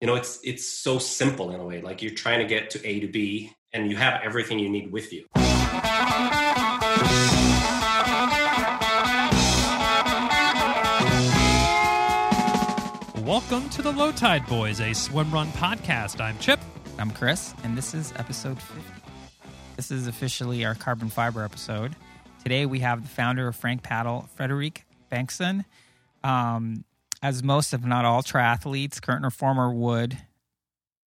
you know, it's it's so simple in a way. Like you're trying to get to A to B, and you have everything you need with you. Welcome to the Low Tide Boys, a swim run podcast. I'm Chip. I'm Chris, and this is episode 50. This is officially our carbon fiber episode. Today we have the founder of Frank Paddle, Frederic Bengtsson. Um, as most, if not all, triathletes, current or former, would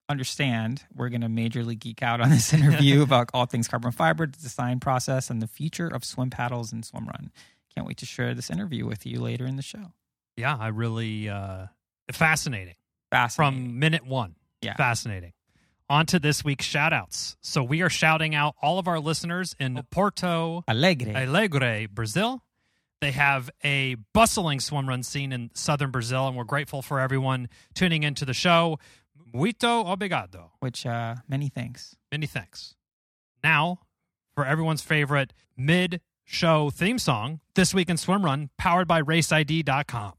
understand, we're going to majorly geek out on this interview about all things carbon fiber, the design process, and the future of swim paddles and swim run. Can't wait to share this interview with you later in the show. Yeah, I really uh, fascinating. Fascinating. From minute one. Yeah. Fascinating. On to this week's shout outs. So we are shouting out all of our listeners in Porto Alegre. Alegre, Brazil. They have a bustling swim run scene in southern Brazil, and we're grateful for everyone tuning into the show. Muito obrigado. which, uh, many thanks. Many thanks. Now, for everyone's favorite mid show theme song, This Week in Swim Run, powered by RaceID.com.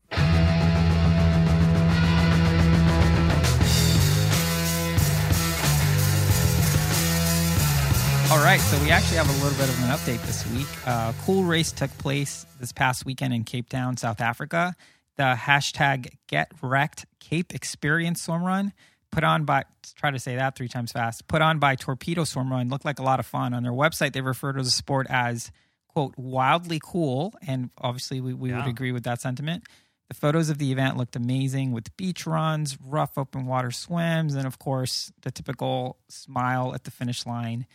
All right, so we actually have a little bit of an update this week. Uh, cool race took place this past weekend in Cape Town, South Africa. The hashtag Get Wrecked Cape Experience Swim Run, put on by try to say that three times fast. Put on by Torpedo Swim Run, looked like a lot of fun. On their website, they refer to the sport as quote wildly cool, and obviously we, we would agree with that sentiment. The photos of the event looked amazing with beach runs, rough open water swims, and of course the typical smile at the finish line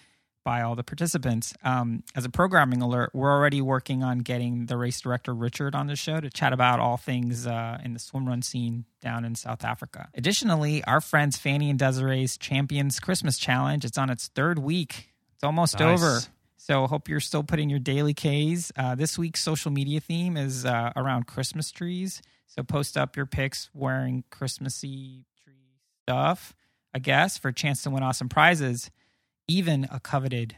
by all the participants. Um, as a programming alert, we're already working on getting the race director Richard on the show to chat about all things uh, in the swim run scene down in South Africa. Additionally, our friends Fanny and Desiree's Champions Christmas Challenge it's on its third week. It's almost Nice. over. So hope you're still putting your daily Ks. Uh, this week's social media theme is uh, around Christmas trees. So post up your pics wearing Christmassy tree stuff, I guess, for a chance to win awesome prizes, even a coveted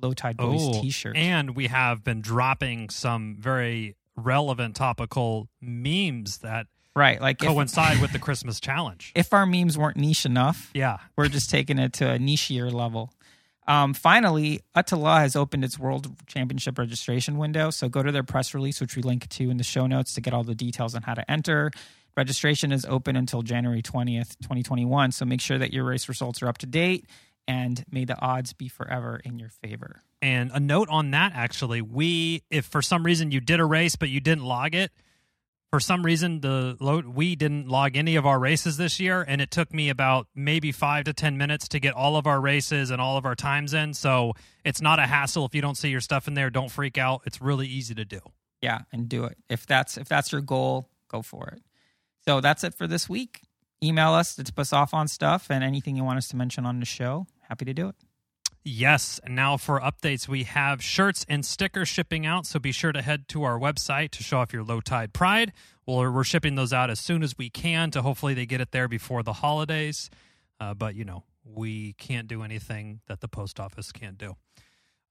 Low Tide Boys Oh, T-shirt. And we have been dropping some very relevant topical memes that right, like if, coincide with the Christmas challenge. if our memes weren't niche enough, Yeah. we're just taking it to a nichier level. Um, finally, ÖTILLÖ has opened its World Championship registration window. So go to their press release, which we link to in the show notes to get all the details on how to enter. Registration is open until January 20th, 2021. So make sure that your race results are up to date and may the odds be forever in your favor. And a note on that actually, we if for some reason you did a race but you didn't log it, for some reason the load we didn't log any of our races this year and it took me about maybe 5 to 10 minutes to get all of our races and all of our times in. So it's not a hassle if you don't see your stuff in there, don't freak out. It's really easy to do. Yeah, and do it. If that's if that's your goal, go for it. So that's it for this week. Email us to tip us off on stuff and anything you want us to mention on the show. Happy to do it. Yes, and now for updates, we have shirts and stickers shipping out. So be sure to head to our website to show off your low tide pride. Well, we're shipping those out as soon as we can to hopefully they get it there before the holidays. Uh, but you know, we can't do anything that the post office can't do.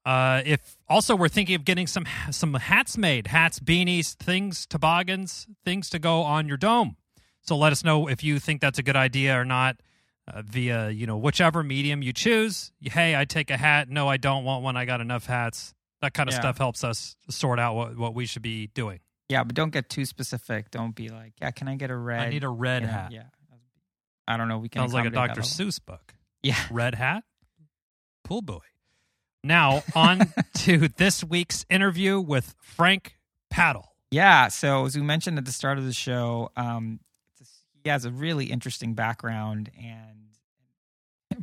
Uh, if also we're thinking of getting some some hats made, hats, beanies, things, toboggans, things to go on your dome. So let us know if you think that's a good idea or not uh, via you know whichever medium you choose. Hey, I take a hat. No, I don't want one. I got enough hats. That kind of Yeah. stuff helps us sort out what, what we should be doing. Yeah, but don't get too specific. Don't be like, yeah, can I get a red? I need a red know, hat. Yeah. I don't know. We can Sounds like a Dr. Seuss book. Yeah. Red hat, pool buoy. Now on to this week's interview with Frank Paddle. Yeah. So as we mentioned at the start of the show, um, he has a really interesting background and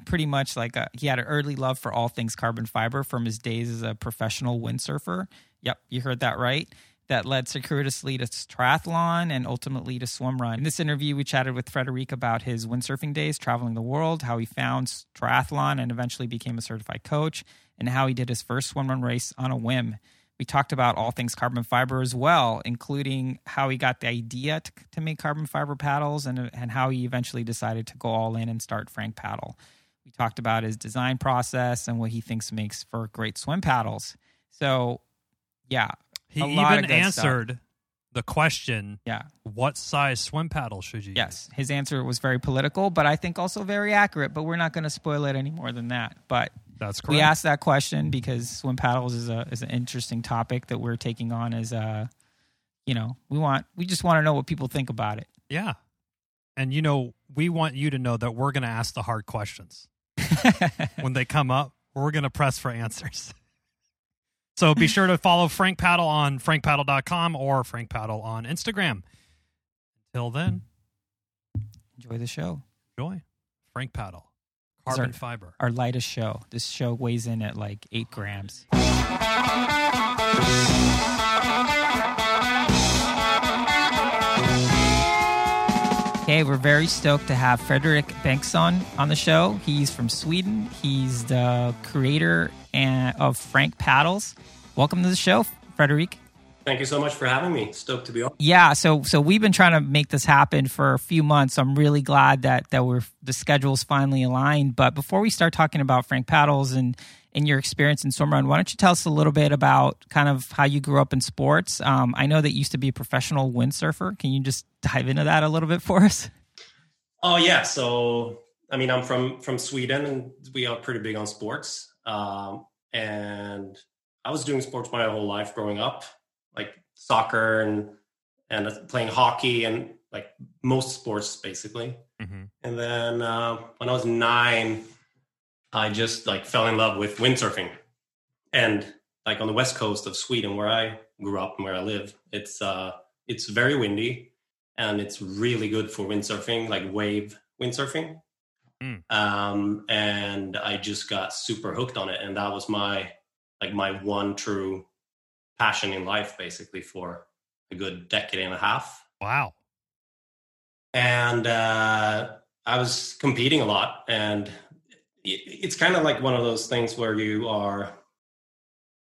pretty much like a, he had an early love for all things carbon fiber from his days as a professional windsurfer. Yep, you heard that right. That led circuitously to triathlon and ultimately to swim run. In this interview, we chatted with Frederic about his windsurfing days traveling the world, how he found triathlon and eventually became a certified coach, and how he did his first swim run race on a whim. We talked about all things carbon fiber as well, including how he got the idea to, to make carbon fiber paddles and, and how he eventually decided to go all in and start Frank Paddle. We talked about his design process and what he thinks makes for great swim paddles. So, yeah, He A lot of even good stuff. answered the question, Yeah. what size swim paddle should you use? Yes. His answer was very political, but I think also very accurate. But we're not going to spoil it any more than that. But That's correct. we asked that question because swim paddles is a is an interesting topic that we're taking on as a, you know, we want we just want to know what people think about it. Yeah. And you know, we want you to know that we're going to ask the hard questions. when they come up, we're going to press for answers. So be sure to follow Frank Paddle on frankpaddle.com or Frank Paddle on Instagram. Until then, Enjoy the show. enjoy Frank Paddle, carbon are- fiber. Our lightest show. This show weighs in at like eight grams. Okay, we're very stoked to have Frederick Bengtsson on the show. He's from Sweden. He's the creator and, of Frank Paddles. Welcome to the show, Frederick. Thank you so much for having me. Stoked to be on. Yeah, so so we've been trying to make this happen for a few months. I'm really glad that that we're the schedules finally aligned. But before we start talking about Frank Paddles and and your experience in swimrun, why don't you tell us a little bit about kind of how you grew up in sports? Um, I know that you used to be a professional windsurfer. Can you just dive into that a little bit for us? Oh yeah, so I mean, I'm from from Sweden, and we are pretty big on sports. Um, and I was doing sports my whole life growing up, like soccer and and playing hockey and like most sports basically. Mm-hmm. And then uh, when I was nine, I just like fell in love with windsurfing. And like on the west coast of Sweden, where I grew up and where I live, it's uh, it's very windy, and it's really good for windsurfing, like wave windsurfing. Mm. Um, and I just got super hooked on it, and that was my like my one true passion in life, basically for a good decade and a half Wow. and uh, I was competing a lot, and it's kind of like one of those things where you are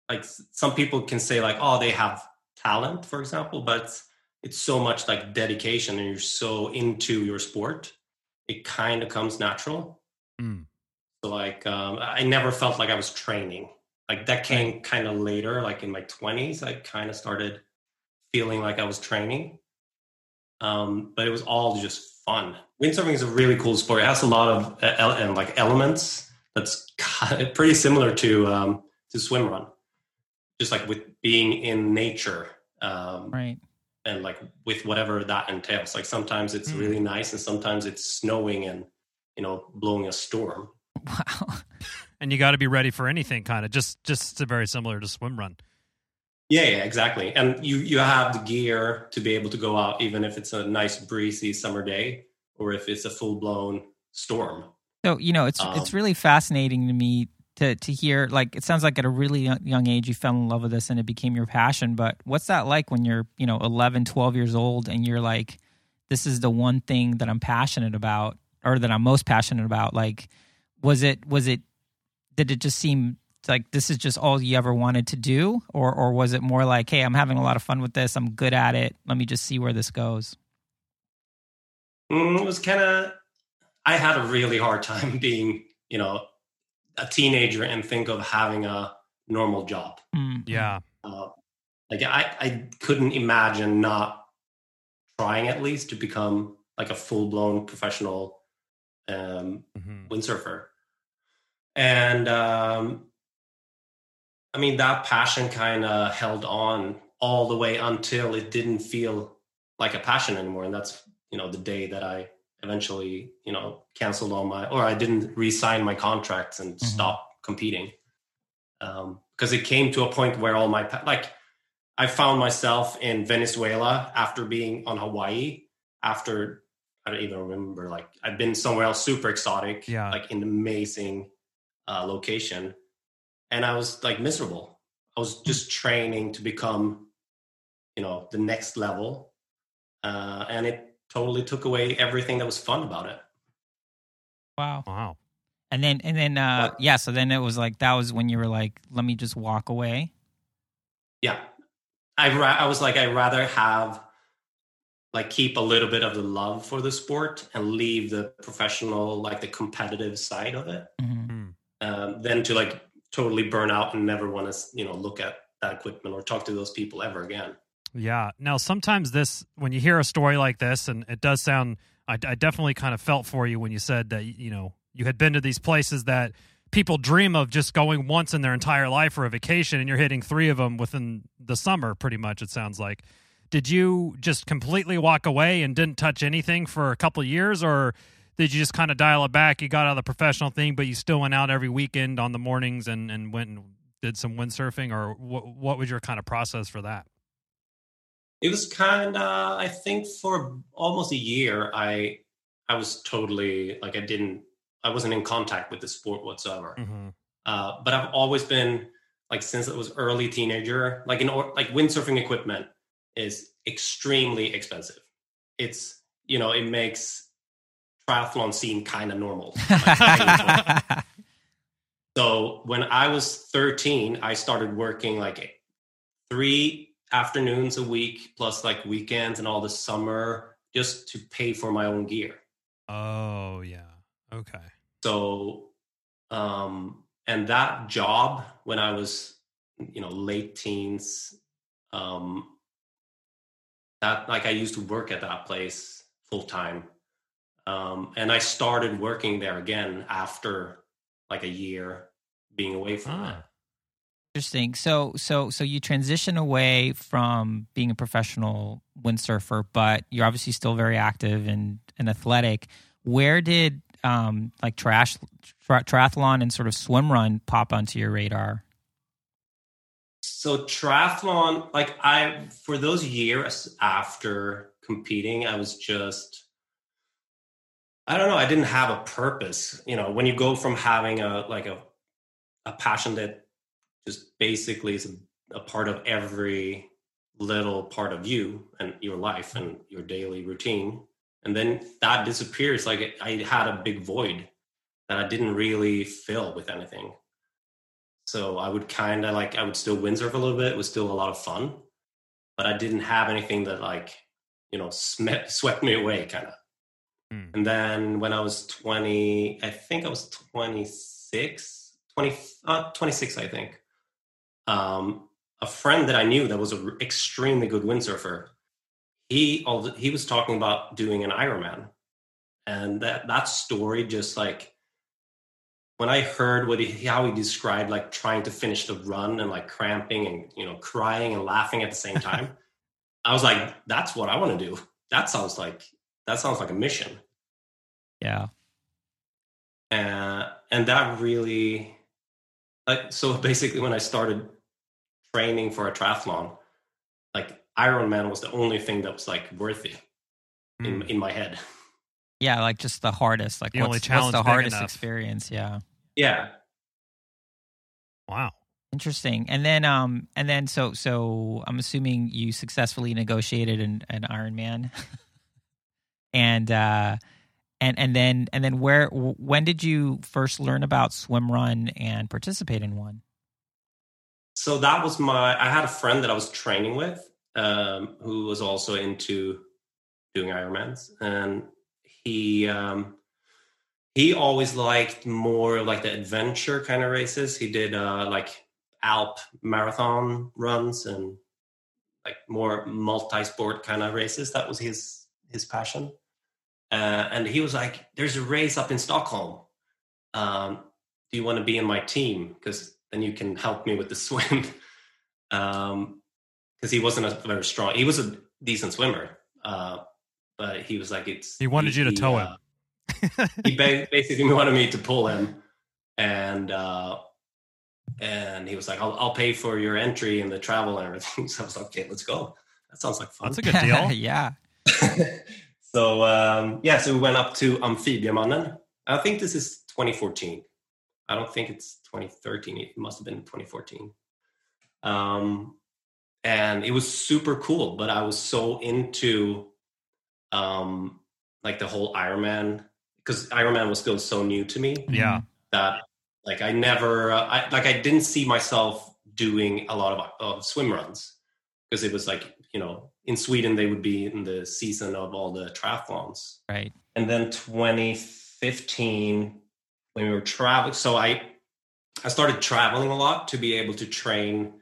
like some people can say like, oh, they have talent, for example, but it's, so much like dedication, and you're so into your sport, it kind of comes natural. Mm. So like, um, I never felt like I was training. Like that came kind of later, like in my twenties, I kind of started feeling like I was training um, but it was all just fun. Windsurfing is a really cool sport. It has a lot of uh, and like elements that's kind of pretty similar to um, to swim run, just like with being in nature um, Right. and like with whatever that entails. Like sometimes it's Hmm. really nice, and sometimes it's snowing and you know blowing a storm. Wow. And you got to be ready for anything kind of just just very similar to swim run. Yeah, yeah, exactly. And you you have the gear to be able to go out even if it's a nice breezy summer day or if it's a full blown storm. So you know, it's Um, it's really fascinating to me to to hear. Like, it sounds like at a really young, young age you fell in love with this and it became your passion. But what's that like when you're you know 11, 12 years old and you're like, this is the one thing that I'm passionate about or that I'm most passionate about? Like, was it was it did it just seem like this is just all you ever wanted to do, or or was it more like, hey, I'm having a lot of fun with this, I'm good at it, let me just see where this goes? Mm, it was kind of i had a really hard time being you know a teenager and think of having a normal job. Mm, Yeah. uh, like I, I couldn't imagine not trying at least to become like a full-blown professional um, hmm windsurfer and um, i mean that passion kind of held on all the way until it didn't feel like a passion anymore and that's you know the day that i eventually you know canceled all my or i didn't re-sign my contracts and Mhm. stop competing um, because it came to a point where all my like i found myself in venezuela after being on hawaii after i don't even remember like i've been somewhere else super exotic Yeah. like in amazing uh, location and i was like miserable i was just training to become you know the next level uh, and it totally took away everything that was fun about it wow. Wow. And then and then uh What? yeah, so then it was like that was when you were like, let me just walk away. yeah i ra- i was like i'd rather have like keep a little bit of the love for the sport and leave the professional like the competitive side of it Mhm. Um, than to like totally burn out and never want to you know look at that equipment or talk to those people ever again Yeah. Now, sometimes this, when you hear a story like this, and it does sound, I, I definitely kind of felt for you when you said that, you know, you had been to these places that people dream of just going once in their entire life for a vacation, and you're hitting three of them within the summer, pretty much, it sounds like. Did you just completely walk away and didn't touch anything for a couple years, or did you just kind of dial it back? You got out of the professional thing, but you still went out every weekend on the mornings and, and went and did some windsurfing, or what, what was your kind of process for that? It was kind of, I think, for almost a year, I I was totally like I didn't, I wasn't in contact with the sport whatsoever. Mm-hmm. Uh, but I've always been like since I was early teenager, like in like windsurfing equipment is extremely expensive. It's you know it makes triathlon seemed kind of normal. Like, so when I was 13, I started working like three afternoons a week plus like weekends and all the summer just to pay for my own gear. Oh yeah. Okay. So um and that job when I was you know late teens um that like I used to work at that place full time. Um and I started working there again after like a year being away from Ah. that. Interesting. So, so, so you transition away from being a professional windsurfer, but you're obviously still very active and, and athletic. Where did um, like trash, tri- triathlon and sort of swim run pop onto your radar? So triathlon, like I for those years after competing, I was just I don't know, I didn't have a purpose. You know, when you go from having a like a a passion that just basically is a, a part of every little part of you and your life and your daily routine, and then that disappears. Like I had a big void that I didn't really fill with anything. So I would kind of like I would still windsurf a little bit. It was still a lot of fun, but I didn't have anything that like you know sm- swept me away, kind of. Hmm. And then when I was twenty, I think I was 26, 20, uh, 26, I think. Um, a friend that I knew that was an extremely good windsurfer. He he was talking about doing an Ironman, and that that story just like when I heard what he, how he described like trying to finish the run and like cramping and you know crying and laughing at the same time, I was like, that's what I want to do. That sounds like that sounds like a mission, Yeah. uh, and that really, like, so basically when I started training for a triathlon, like Ironman was the only thing that was like worthy in Hmm. in my head. Yeah. Like just the hardest, like The what's, only what's challenge the hardest enough. experience. Yeah. Yeah, Wow. Interesting. And then, um, and then, so, so I'm assuming you successfully negotiated an, an Ironman, and, uh, and, and then, and then, where, when did you first learn about swim run and participate in one? so that was my i had a friend that i was training with um, who was also into doing ironmans. And he um, he always liked more like the adventure kind of races. He did uh, like alp marathon runs and like more multi-sport kind of races. That was his his passion. Uh, and he was like there's a race up in stockholm. Um, do you want to be in my team? Because then you can help me with the swim. Um because he wasn't a very strong he was a decent swimmer uh but he was like it's He wanted you to tow him. uh, he ba- basically wanted me to pull him. And uh and he was like I'll, I'll pay for your entry and the travel and everything. So i was like okay let's go. That sounds like fun. That's a good deal. yeah. so um yeah so we went up to amphibiamannen i think this is 2014 i don't think it's 2013 it must have been 2014 um and it was super cool but i was so into um like the whole ironman because ironman was still so new to me. Yeah. that like I never uh, I like I didn't see myself doing a lot of, of swim runs because it was like you know in Sweden they would be in the season of all the triathlons Right. and then 2015 when we were traveling so I I started traveling a lot to be able to train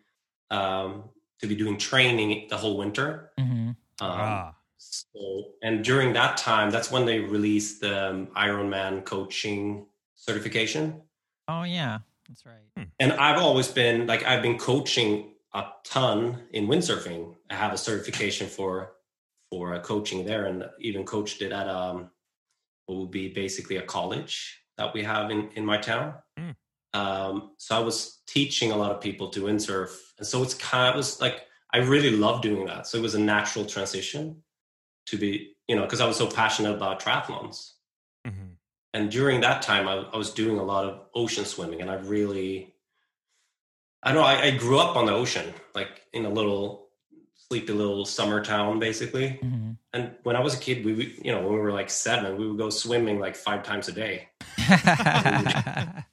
um to be doing training the whole winter. hmm Um, ah, so, and during that time, that's when they released the um, Ironman coaching certification. Oh yeah, that's right. And I've always been like I've been coaching a ton in windsurfing. I have a certification for for coaching there, and even coached it at um what would be basically a college that we have in in my town. Hmm. Um, so I was teaching a lot of people to windsurf, and so it's kind of it was like I really love doing that. So it was a natural transition to be you know because I was so passionate about triathlons mhm. and during that time I, I was doing a lot of ocean swimming and i really i don't know I, I grew up on the ocean like in a little sleepy little summer town basically. Hmm and when i was a kid we would- you know when we were like seven we would go swimming like five times a day.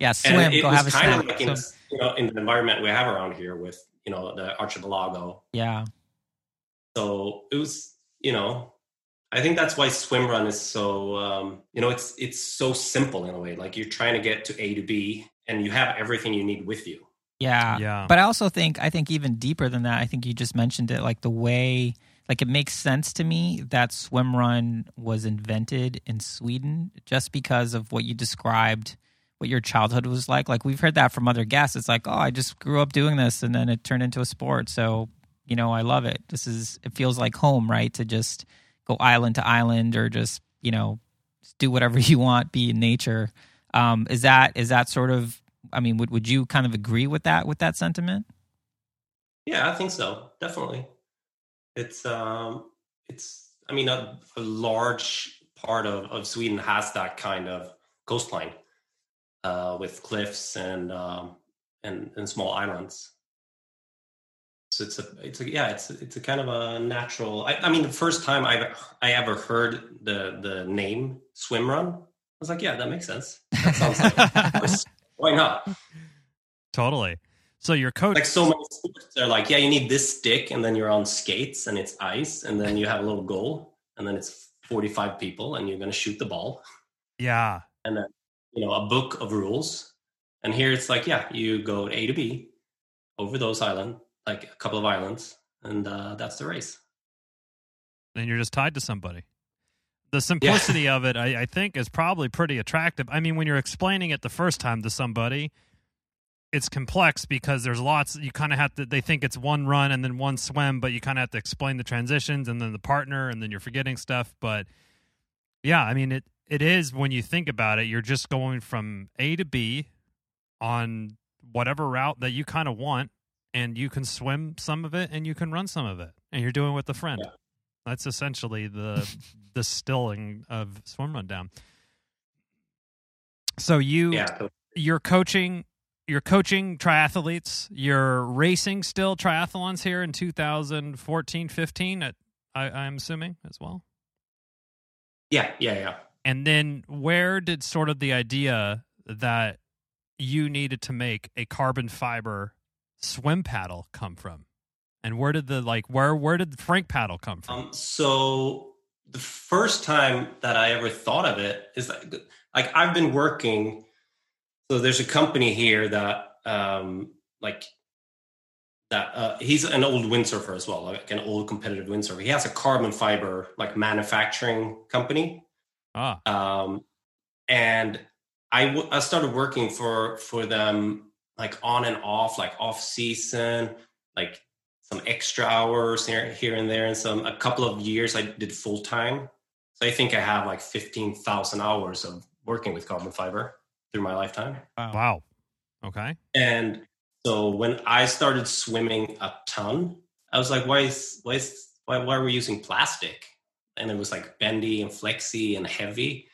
Yeah, swim. and it Go was have a kind of like in, So- you know in the environment we have around here with you know the archipelago. Yeah, so it was you know i think that's why swim run is so um, you know it's it's so simple in a way. Like you're trying to get to a to b and you have everything you need with you yeah, yeah. But I also think I think even deeper than that. I think you just mentioned it, like the way, like it makes sense to me that swim run was invented in Sweden just because of what you described, what your childhood was like. Like we've heard that from other guests. It's like, oh, I just grew up doing this, and then it turned into a sport. So you know, I love it. This is it feels like home, right? To just go island to island or just you know do whatever you want, be in nature. Um, is that is that sort of I mean, would would you kind of agree with that with that sentiment? yeah i think so. Definitely. It's um it's i mean a, a large part of, of sweden has that kind of coastline uh with cliffs and um and and small islands. So it's a it's a yeah it's it's a kind of a natural i, I mean the first time i i ever heard the the name swim run i was like yeah that makes sense. That sounds like why not? Totally. So your coach, like so many sports they're like yeah you need this stick and then you're on skates and it's ice and then you have a little goal and then it's 45 people and you're going to shoot the ball. Yeah, and then you know a book of rules. And here it's like yeah you go a to b over those island like a couple of islands and uh, that's the race. And you're just tied to somebody. The simplicity of it, I, I think, is probably pretty attractive. I mean, when you're explaining it the first time to somebody, it's complex because there's lots. You kind of have to. They think it's one run and then one swim, but you kind of have to explain the transitions and then the partner, and then you're forgetting stuff. But yeah, I mean, it it is when you think about it, you're just going from A to B on whatever route that you kind of want, and you can swim some of it and you can run some of it, and you're doing it with a friend. Yeah. That's essentially the distilling of swim run down. So you yeah you're coaching you're coaching triathletes. You're racing still triathlons here in 2014 15 at, I, i'm assuming as well? Yeah yeah yeah. And then where did sort of the idea that you needed to make a carbon fiber swim paddle come from and where did the like where where did the frank paddle come from Um, so the first time that I ever thought of it is like, like I've been working. So there's a company here that um, like that. Uh, he's an old windsurfer as well, like an old competitive windsurfer. He has a carbon fiber like manufacturing company, ah um, and I, w- I started working for for them like on and off, like off season, like some extra hours here, here and there, and some a couple of years I did full time. So I think I have like fifteen thousand hours of working with carbon fiber through my lifetime. wow okay And so when I started swimming a ton, I was like, why is why is why, why are we using plastic? And it was like bendy and flexy and heavy.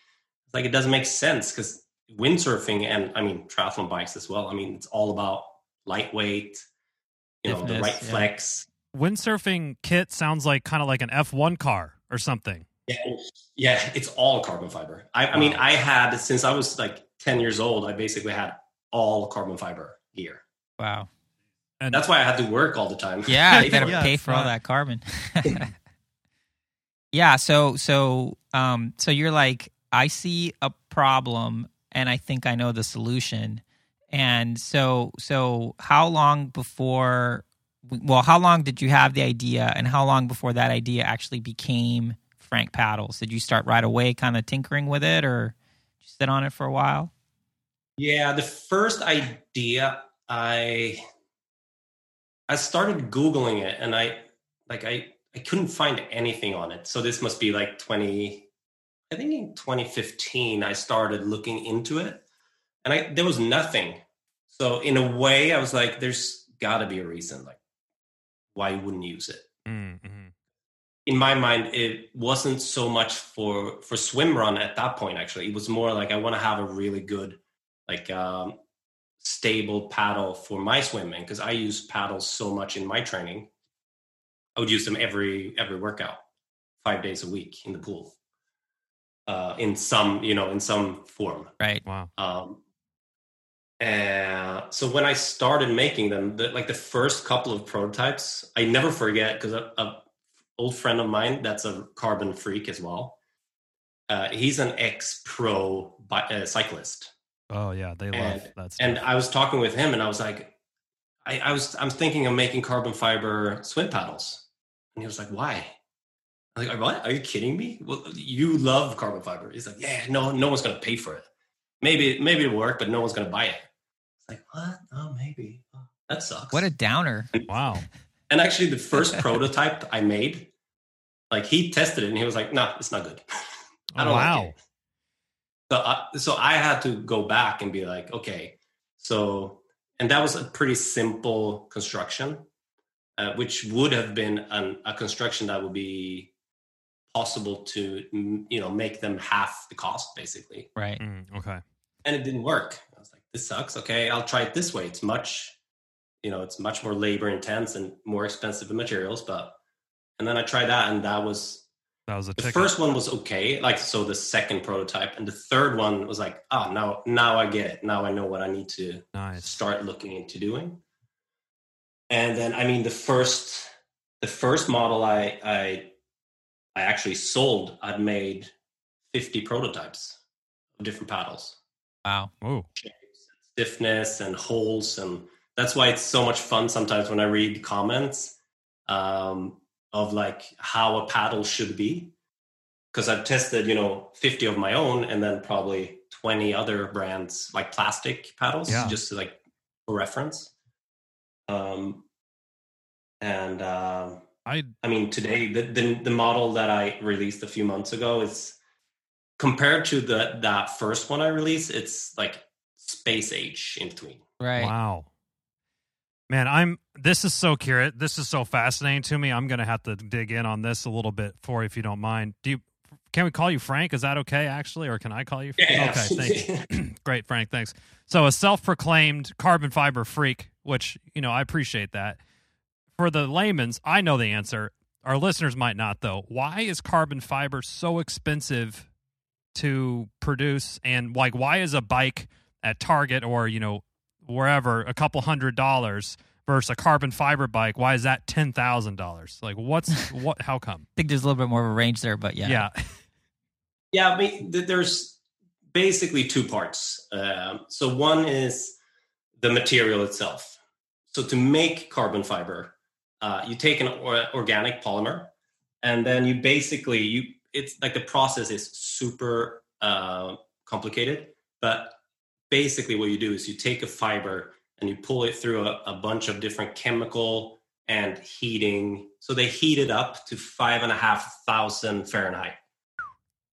It's like it doesn't make sense because windsurfing and I mean triathlon bikes as well. I mean it's all about lightweight, you know, the right yeah. flex. windsurfing kit sounds like kind of like an f1 car or something Yeah, yeah, it's all carbon fiber. I, I mean, I had since I was like ten years old. I basically had all carbon fiber gear. Wow. and That's why I had to work all the time. Yeah, you gotta. Yeah, pay for all that carbon. yeah, so so um so you're like, I see a problem and I think I know the solution. And so so how long before well, how long did you have the idea, and how long before that idea actually became Frank Paddles? Did you start right away, kind of tinkering with it, or you sit on it for a while? Yeah, the first idea I I started googling it, and I like I I couldn't find anything on it. So this must be like twenty. I think in 2015 I started looking into it, and I there was nothing. So in a way, I was like, "There's got to be a reason. Like, why you wouldn't use it?" Mm-hmm. In my mind, it wasn't so much for for swim run at that point. Actually, it was more like I want to have a really good, like, um, stable paddle for my swimming because I use paddles so much in my training. I would use them every every workout, five days a week in the pool uh, in some you know in some form right wow um, and so when i started making them the, like the first couple of prototypes i never forget because a, a, old friend of mine that's a carbon freak as well uh, he's an ex-pro bi- uh, cyclist oh yeah they love and, that stuff. and i was talking with him and i was like I, I was i'm thinking of making carbon fiber swim paddles and he was like why I'm like, what? Are you kidding me? Well, you love carbon fiber. He's like, yeah, no, no one's gonna pay for it. Maybe, maybe it'll work, but no one's gonna buy it. It's like, what? Oh, maybe. Oh, that sucks. what a downer wow and actually, the first prototype I made, like he tested it and he was like, no, it's not good. I don't wow like it. So, I, so I had to go back and be like, okay, so, and that was a pretty simple construction, uh, which would have been an, a construction that would be possible to, you know, make them half the cost basically. right Mm, okay And it didn't work. I was like, this sucks. Okay, I'll try it this way. It's much, you know, it's much more labor intense and more expensive in materials, but, and then I tried that and that was that was a the ticket. first one was okay like so the second prototype and the third one was like oh now now i get it. Now i know what i need to nice. start looking into doing. And then i mean the first the first model i i i actually sold i'd made 50 prototypes of different paddles. Wow. Oh stiffness and holes and that's why it's so much fun sometimes when i read comments um, of like how a paddle should be because i've tested you know 50 of my own and then probably 20 other brands like plastic paddles Yeah. just to, like for reference um, and um, i I mean, today the, the the model that I released a few months ago is compared to the that first one I released, it's like space age in between. right Wow. Man, I'm this is so curious. This is so fascinating to me. I'm going to have to dig in on this a little bit for if you don't mind. Do you can we call you Frank? Is that okay actually or can I call you Frank? Yeah. Okay, thank you. Great, Frank. Thanks. So, a self-proclaimed carbon fiber freak, which, you know, I appreciate that. For the layman's, I know the answer. Our listeners might not though. Why is carbon fiber so expensive to produce and like why is a bike at Target or, you know, wherever a couple hundred dollars versus a carbon fiber bike why is that ten thousand dollars like what's what how come i think there's a little bit more of a range there but yeah yeah Yeah, I mean, th- there's basically two parts. Um, so one is the material itself. So to make carbon fiber, uh, you take an or- organic polymer, and then you basically you it's like the process is super uh, complicated, but basically what you do is you take a fiber and you pull it through a, a bunch of different chemical and heating. So they heat it up to five and a half thousand Fahrenheit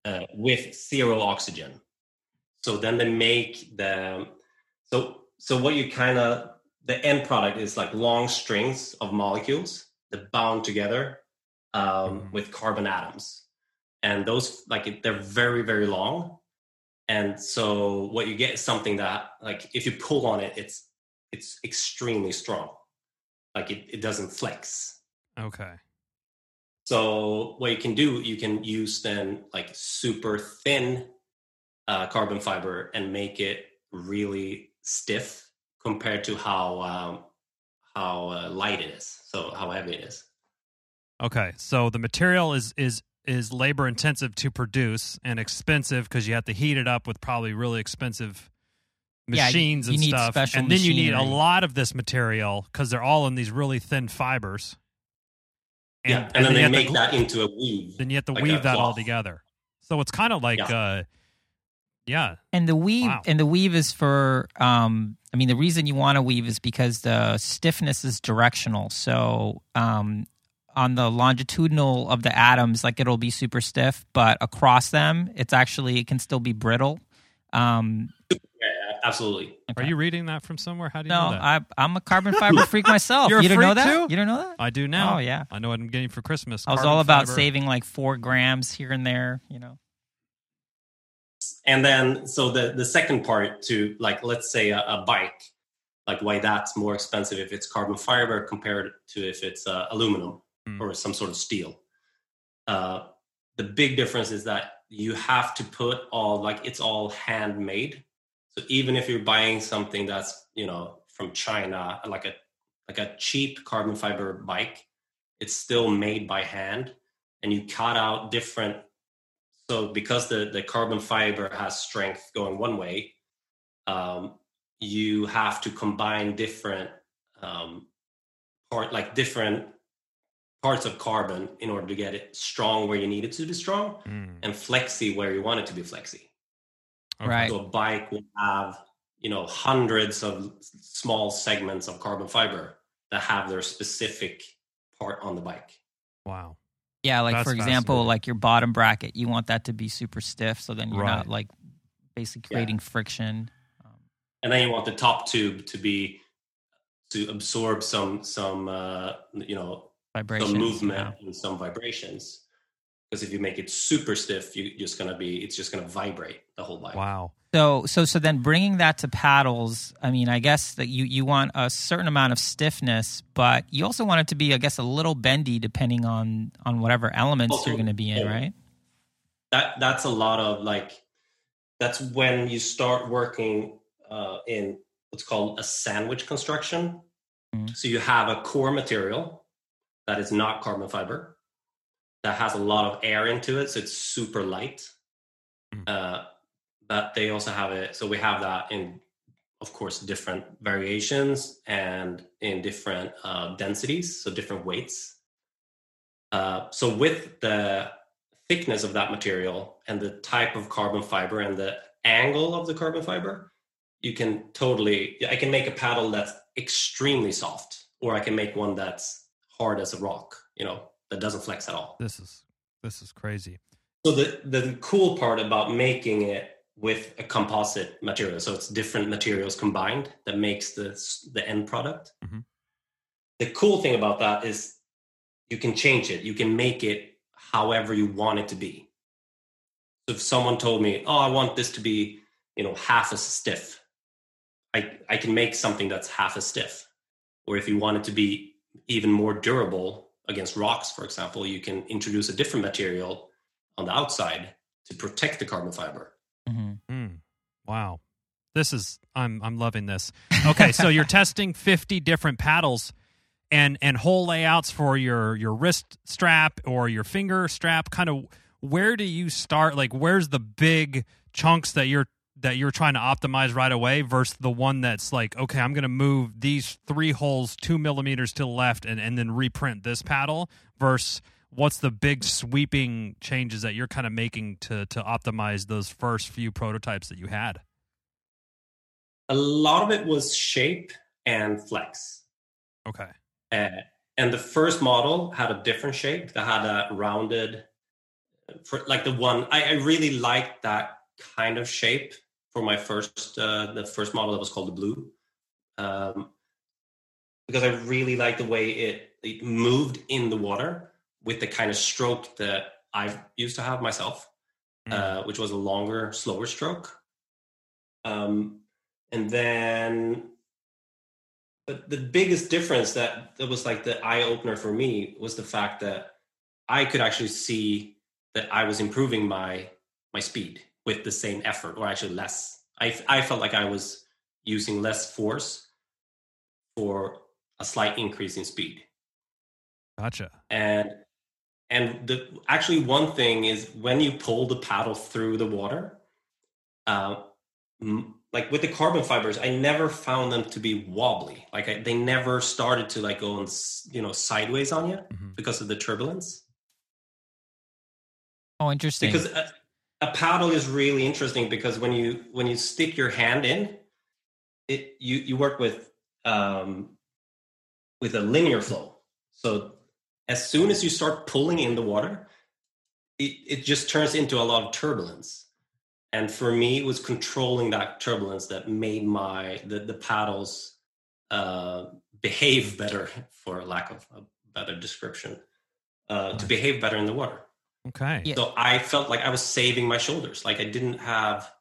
uh, with zero oxygen. So then they make the so so what you kind of the end product is like long strings of molecules that bound together um, Mhm. with carbon atoms, and those like they're very very long, and so what you get is something that like if you pull on it, it's it's extremely strong, like it, it doesn't flex. okay So what you can do, you can use then like super thin uh, carbon fiber and make it really stiff compared to how um, how uh, light it is. So how heavy it is. okay so the material is is is labor intensive to produce and expensive because you have to heat it up with probably really expensive Yeah, you- machines you and need stuff, special and then you need a lot of this material because they're all in these really thin fibers. yeah, and, then, you they have to make that into a weave. Then you have to like weave that all together. So it's kind of like, Yeah. uh, yeah, And the weave Wow. and the weave is for um I mean the reason you want to weave is because the stiffness is directional. So um on the longitudinal of the atoms like it'll be super stiff, but across them it's actually it can still be brittle. Um Yeah, yeah, absolutely. Are you reading that from somewhere? How do you no, know that? I I'm a carbon fiber freak myself. You're you didn't know that? too? You didn't know that? I do now. Oh, yeah. I know what I'm getting for Christmas. I was all about fiber. saving like 4 grams here and there, you know. And then, so the the second part to like, let's say a, a bike, like why that's more expensive if it's carbon fiber compared to if it's uh, aluminum Hmm. or some sort of steel. Uh, the big difference is that you have to put all like it's all handmade. So even if you're buying something that's you know from China, like a like a cheap carbon fiber bike, it's still made by hand, and you cut out different. So because the the carbon fiber has strength going one way, um, you have to combine different um, part like different parts of carbon in order to get it strong where you need it to be strong Mm, and flexy where you want it to be flexy. okay. Right. So a bike will have, you know, hundreds of small segments of carbon fiber that have their specific part on the bike. Wow. Yeah, like That's for example, like your bottom bracket, you want that to be super stiff so then you're Right. not like basically Yeah. creating friction. Um, And then you want the top tube to be to absorb some some uh, you know vibrations. some yeah. movement and some vibrations. Because if you make it super stiff, you just gonna be it's just gonna vibrate the whole bike. Wow. So so so then bringing that to paddles, I mean, I guess that you you want a certain amount of stiffness, but you also want it to be, I guess, a little bendy depending on on whatever elements Also, you're going to be in, yeah. right? that that's a lot of like that's when you start working uh, in what's called a sandwich construction Mhm. so you have a core material that is not carbon fiber that has a lot of air into it so it's super light Mm. uh, but they also have it so we have that in of course different variations and in different uh, densities so different weights uh, so with the thickness of that material and the type of carbon fiber and the angle of the carbon fiber, you can totally, I can make a paddle that's extremely soft, or I can make one that's hard as a rock, you know, that doesn't flex at all. This is this is crazy. So the, the cool part about making it with a composite material, so it's different materials combined that makes the, the end product. Mhm. The cool thing about that is you can change it. You can make it however you want it to be. So if someone told me, "Oh, I want this to be, you know, half as stiff," I I can make something that's half as stiff. Or if you want it to be even more durable against rocks, for example, you can introduce a different material on the outside to protect the carbon fiber. hmm Mm. Wow. This is I'm I'm loving this. Okay, so you're testing 50 different paddles and and whole layouts for your your wrist strap or your finger strap kind of where do you start like where's the big chunks that you're that you're trying to optimize right away versus the one that's like okay i'm going to move these three holes two millimeters to the left and, and then reprint this paddle versus what's the big sweeping changes that you're kind of making to to optimize those first few prototypes that you had? A lot of it was shape and flex. okay. Uh, and the first model had a different shape that had a rounded, for, like the one I, I really liked that kind of shape for my first uh, the first model that was called the blue, um, because I really liked the way it, it moved in the water with the kind of stroke that I used to have myself, uh, which was a longer, slower stroke. Um, and then but the biggest difference that that was like the eye opener for me was the fact that I could actually see that I was improving my my speed with the same effort, or actually less. I I felt like I was using less force for a slight increase in speed, gotcha and and the actually one thing is when you pull the paddle through the water, uh, m- like with the carbon fibers, I never found them to be wobbly. Like I, they never started to like go and you know sideways on you mm-hmm. because of the turbulence. Oh, interesting. Because a, a, paddle is really interesting because when you when you stick your hand in, it you you work with um, with a linear flow. So as soon as you start pulling in the water, it, it just turns into a lot of turbulence. And for me, it was controlling that turbulence that made my the, the paddles uh, behave better, for lack of a better description, uh, to behave better in the water. Okay. Yeah. So I felt like I was saving my shoulders. Like I didn't have,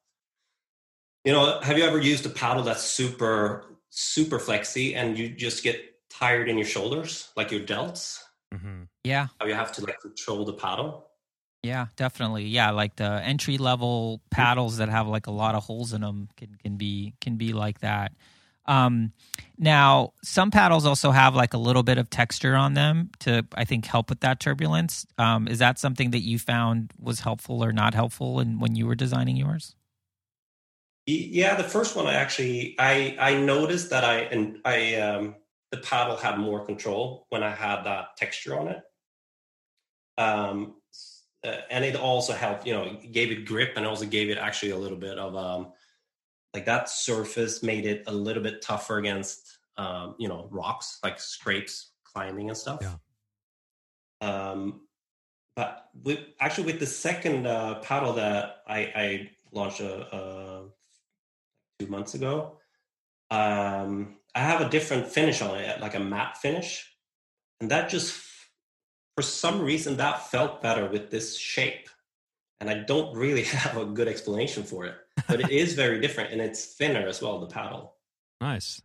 you know, have you ever used a paddle that's super, super flexy and you just get tired in your shoulders, like your delts? Mm-hmm. Yeah. How you have to like control the paddle? Yeah, definitely. Yeah, like the entry level paddles that have like a lot of holes in them can can be can be like that. Um, now, some paddles also have like a little bit of texture on them to, I think, help with that turbulence. Um, is that something that you found was helpful or not helpful in, when you were designing yours? Yeah, the first one I actually I I noticed that I and I um, the paddle had more control when I had that texture on it. Um, uh, and it also helped, you know, gave it grip and also gave it actually a little bit of um, like that surface made it a little bit tougher against um, you know rocks like scrapes climbing and stuff. Yeah. um, but with actually with the second uh, paddle that i, I launched a, uh, a, uh, two months ago um, i have a different finish on it like a matte finish. And that just for some reason that felt better with this shape. And i don't really have a good explanation for it but it is very different and it's thinner as well the paddle. Nice.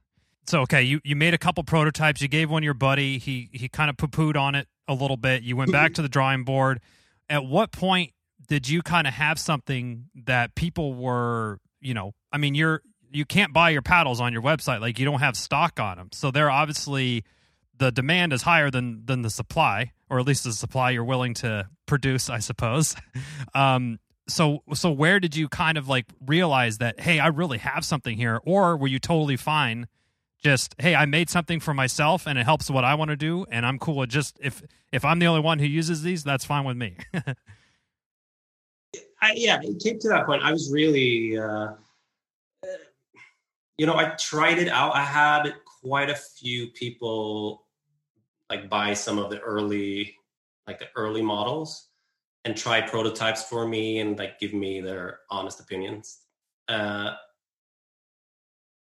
So okay you you made a couple prototypes. You gave one your buddy. He he kind of poo-pooed on it a little bit. You went back to the drawing board. At what point did you kind of have something that people were you know i mean you're you can't buy your paddles on your website. Like you don't have stock on them so they're obviously the demand is higher than than the supply or at least the supply you're willing to produce i suppose. Um, so so where did you kind of like realize that hey i really have something here? Or were you totally fine just hey i made something for myself and it helps what i want to do and i'm cool with just if if i'm the only one who uses these that's fine with me. I, yeah it came to that point. I was really uh, you know i tried it out. I had quite a few people like buy some of the early like the early models and try prototypes for me and like give me their honest opinions. Uh,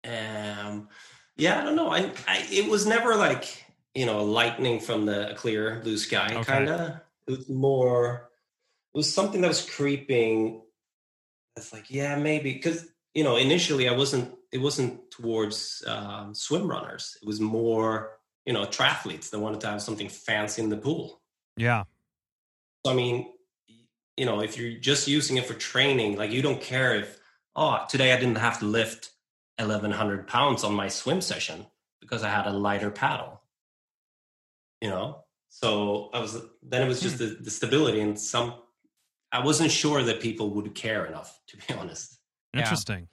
um, yeah, I don't know. I, I it was never like you know lightning from the clear blue sky okay. kind of. It was more. It was something that was creeping. It's like yeah, maybe because you know initially I wasn't. It wasn't towards um, swim runners. It was more you know triathletes that wanted to have something fancy in the pool. Yeah. I mean, you know, if you're just using it for training, like you don't care if, oh, today I didn't have to lift 1100 pounds on my swim session because I had a lighter paddle, you know? So I was, then it was just hmm. the, the stability and some, I wasn't sure that people would care enough, to be honest. Interesting.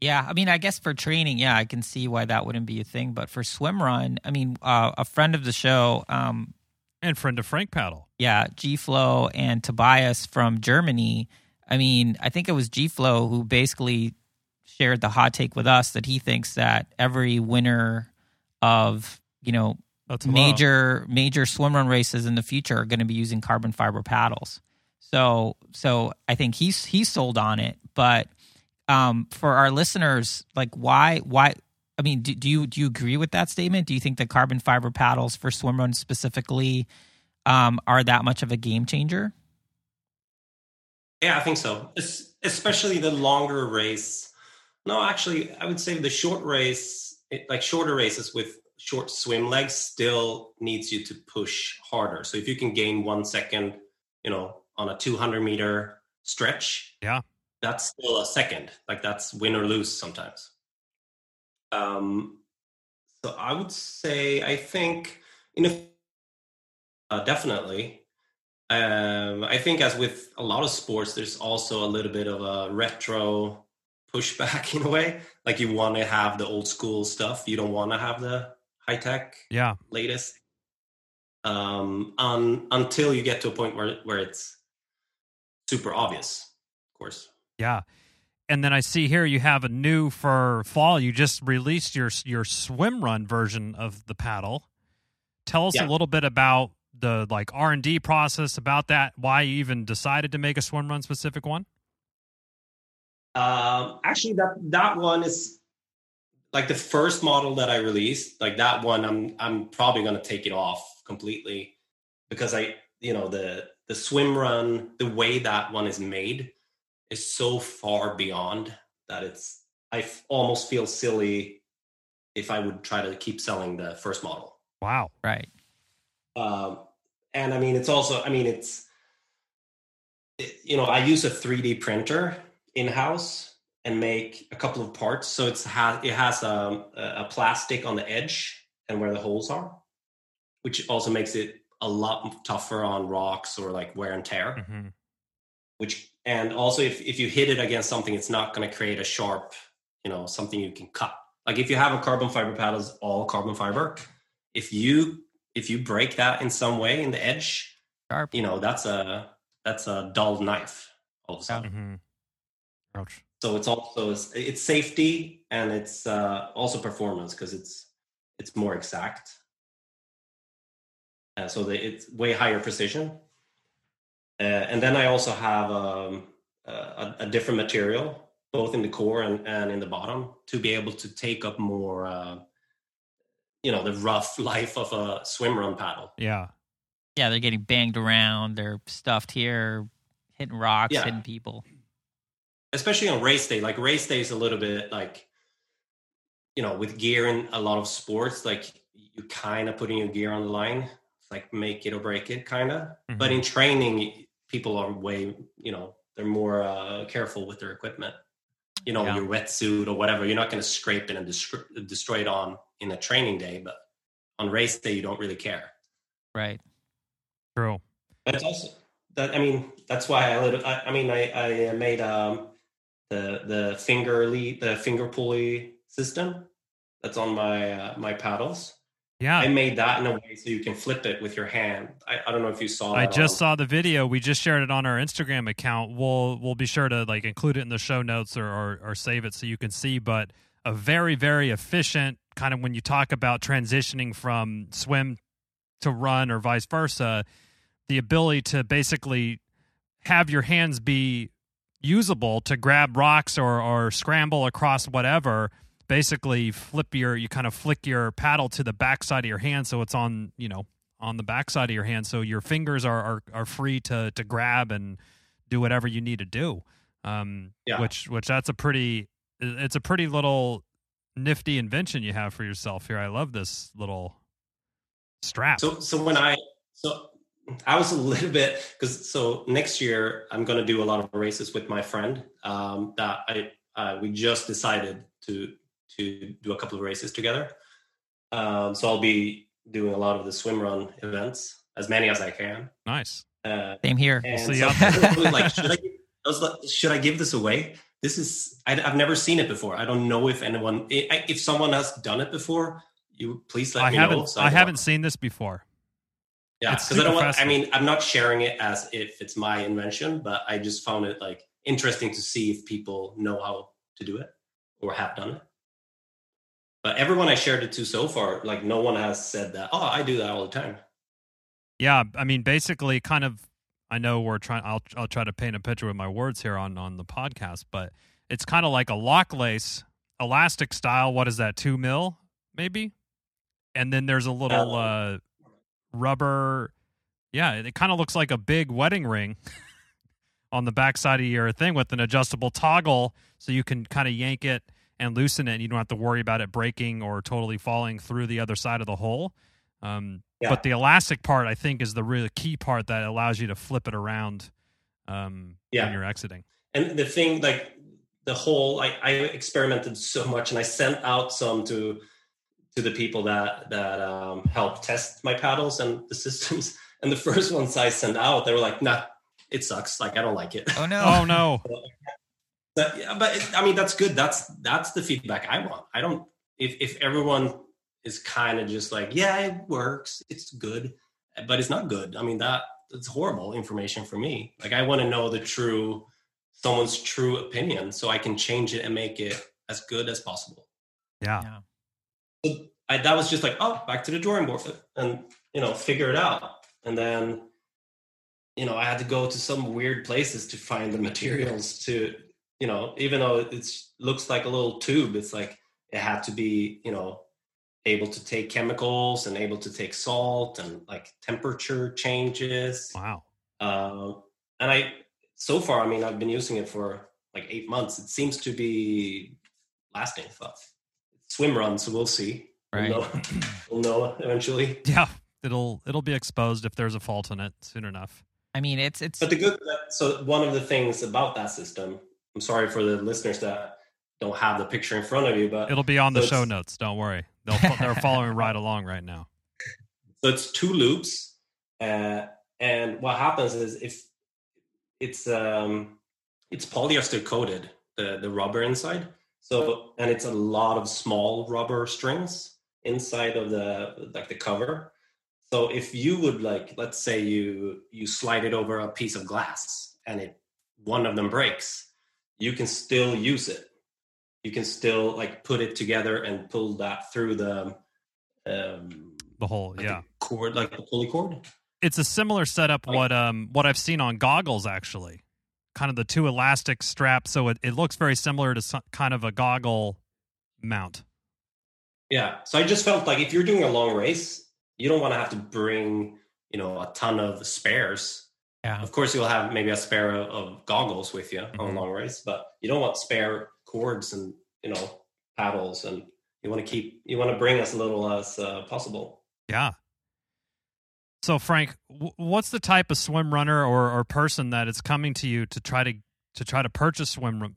Yeah, I mean, I guess for training, yeah, I can see why that wouldn't be a thing. But for swim run, I mean, uh, a friend of the show, um, and friend of Frank Paddle. Yeah, G Flow and Tobias from Germany. I mean, I think it was G Flow who basically shared the hot take with us that he thinks that every winner of you know major major swim run races in the future are going to be using carbon fiber paddles. So so I think he's he's sold on it, but um, for our listeners, like why why I mean, do, do, you do you agree with that statement? Do you think the carbon fiber paddles for swim runs specifically um, are that much of a game changer? Yeah, I think so. It's, especially the longer race. No, actually, I would say the short race, it, like shorter races with short swim legs, still needs you to push harder. So if you can gain one second, you know, on a 200 meter stretch, yeah, that's still a second. Like that's win or lose sometimes. Um, so I would say I think you know uh, definitely. Um, I think as with a lot of sports, there's also a little bit of a retro pushback in a way. Like you want to have the old school stuff. You don't want to have the high tech, Yeah. latest. Um, un, until you get to a point where where it's super obvious, of course. Yeah. And then I see here you have a new for fall. You just released your your swim run version of the paddle. Tell us Yeah. a little bit about the like R and D process about that. Why you even decided to make a swim run specific one? Um, actually, that that one is like the first model that I released. Like that one, I'm I'm probably gonna take it off completely because I, you know, the the swim run, the way that one is made, is so far beyond that it's. I f- almost feel silly if I would try to keep selling the first model. Wow. Right. Um, and I mean, it's also, I mean, it's, it- you know, I use a 3D printer in house and make a couple of parts. So it's ha- it has um, a, a plastic on the edge and where the holes are, which also makes it a lot tougher on rocks or like wear and tear. hmm Which and also if if you hit it against something, it's not going to create a sharp, you know, something you can cut. Like if you have a carbon fiber paddle, it's all carbon fiber. If you if you break that in some way in the edge, Sharp. you know that's a that's a dull knife all of a sudden. hmm Ouch. So it's also it's safety and it's uh, also performance because it's it's more exact. Uh, so the, it's way higher precision. Uh, and then I also have um, a, a different material, both in the core and, and in the bottom, to be able to take up more, uh, you know, the rough life of a swim run paddle. Yeah. Yeah, they're getting banged around. They're stuffed here, hitting rocks, Yeah. hitting people. especially on race day like race day is a little bit like you know with gear in a lot of sports like you kind of putting your gear on the line it's like make it or break it kind of but in training people are way you know they're more uh, careful with their equipment you know Yeah. your wetsuit or whatever you're not going to scrape it and destroy, destroy it on in a training day but on race day you don't really care Right. True. but it's also that I mean that's why I lit- I, I mean I I made um the the finger lead the finger pulley system that's on my uh, my paddles. Yeah. I made that in a way so you can flip it with your hand. I, I don't know if you saw. I just on- saw the video. We just shared it on our Instagram account. We'll we'll be sure to like include it in the show notes or or, or save it so you can see. But a very very efficient kind of when you talk about transitioning from swim to run or vice versa, the ability to basically have your hands be usable to grab rocks or or scramble across whatever. Basically, flip your you kind of flick your paddle to the backside of your hand so it's on you know on the backside of your hand, so your fingers are are, are free to to grab and do whatever you need to do. Um, Yeah. which which that's a pretty it's a pretty little nifty invention you have for yourself here. I love this little strap. So so when I so I was a little bit because so next year I'm going to do a lot of races with my friend um, that I uh, we just decided to to do a couple of races together. Um, so I'll be doing a lot of the swim run events, as many as I can. nice. Uh, Same here. and see so you I was like, should I, give- I was like, should I give this away? This is I, I've never seen it before. I don't know if anyone if someone has done it before. You please let I me haven't know. so I can- haven't seen this before. yeah, because I don't want. I mean, I'm not sharing it as if it's my invention, but I just found it like interesting to see if people know how to do it or have done it. But everyone I shared it to so far, like no one has said that. Oh, I do that all the time. Yeah, I mean, basically, kind of. I know we're trying. I'll I'll try to paint a picture with my words here on on the podcast, but it's kind of like a lock lace elastic style. What is that? Two mil, maybe. And then there's a little uh, rubber. Yeah, it kind of looks like a big wedding ring on the backside of your thing with an adjustable toggle, so you can kind of yank it and loosen it, and you don't have to worry about it breaking or totally falling through the other side of the hole. Um, Yeah. But the elastic part, I think, is the really key part that allows you to flip it around um, Yeah. when you're exiting. And the thing, like the whole, I, I experimented so much, and I sent out some to to the people that that um, helped test my paddles and the systems. And the first ones I sent out, they were like, "Nah, it sucks. Like I don't like it." Oh no. Oh no! But, yeah, but it- I mean, that's good. That's that's the feedback I want. I don't. If if everyone is kind of just like, yeah, it works, it's good, but it's not good. I mean, that that's horrible information for me. Like, I want to know the true, someone's true opinion, so I can change it and make it as good as possible. Yeah. Yeah. So I, that was just like, oh, back to the drawing board, and you know, figure it out. And then, you know, I had to go to some weird places to find the materials to, you know, even though it looks like a little tube, it's like it had to be, you know, able to take chemicals and able to take salt and like temperature changes. Wow. Uh, and I, so far, I mean, I've been using it for like eight months. It seems to be lasting. But swim run, so we'll see. Right. We'll know, we'll know eventually. Yeah. It'll it'll be exposed if there's a fault in it soon enough. I mean, it's it's But the good, so one of the things about that system, I'm sorry for the listeners that don't have the picture in front of you, but It'll be on the So show notes. Don't worry. They'll they're following right along right now. so it's two loops, uh, and what happens is if it's um, it's polyester coated, the the rubber inside. So and it's a lot of small rubber strings inside of the like the cover. So if you would like, let's say you you slide it over a piece of glass and it one of them breaks, you can still use it. You can still like put it together and pull that through the um, The whole like yeah. the cord, like the pulley cord. It's a similar setup Like- what um what I've seen on goggles actually. Kind of the two elastic straps so it, it looks very similar to some, kind of a goggle mount. Yeah. So I just felt like if you're doing a long race, you don't want to have to bring, you know, a ton of spares. Yeah. Of course, you'll have maybe a spare of, goggles with you on Mhm. a long race, but you don't want spare cords and you know paddles, and you want to keep you want to bring as little as uh, possible. Yeah. So Frank, w- what's the type of swim runner or, or person that is coming to you to try to to try to purchase swim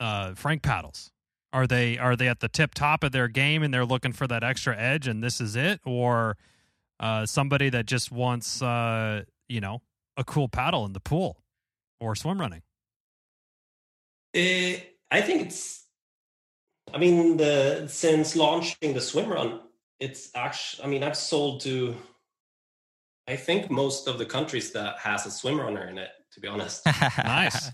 uh, Frank paddles? Are they are they at the tip top of their game and they're looking for that extra edge and this is it, or uh, somebody that just wants uh, you know a cool paddle in the pool or swim running? Eh, I think it's. I mean, the since launching the swim run, it's actually. I mean, I've sold to. I think most of the countries that has a swim runner in it. To be honest, Nice.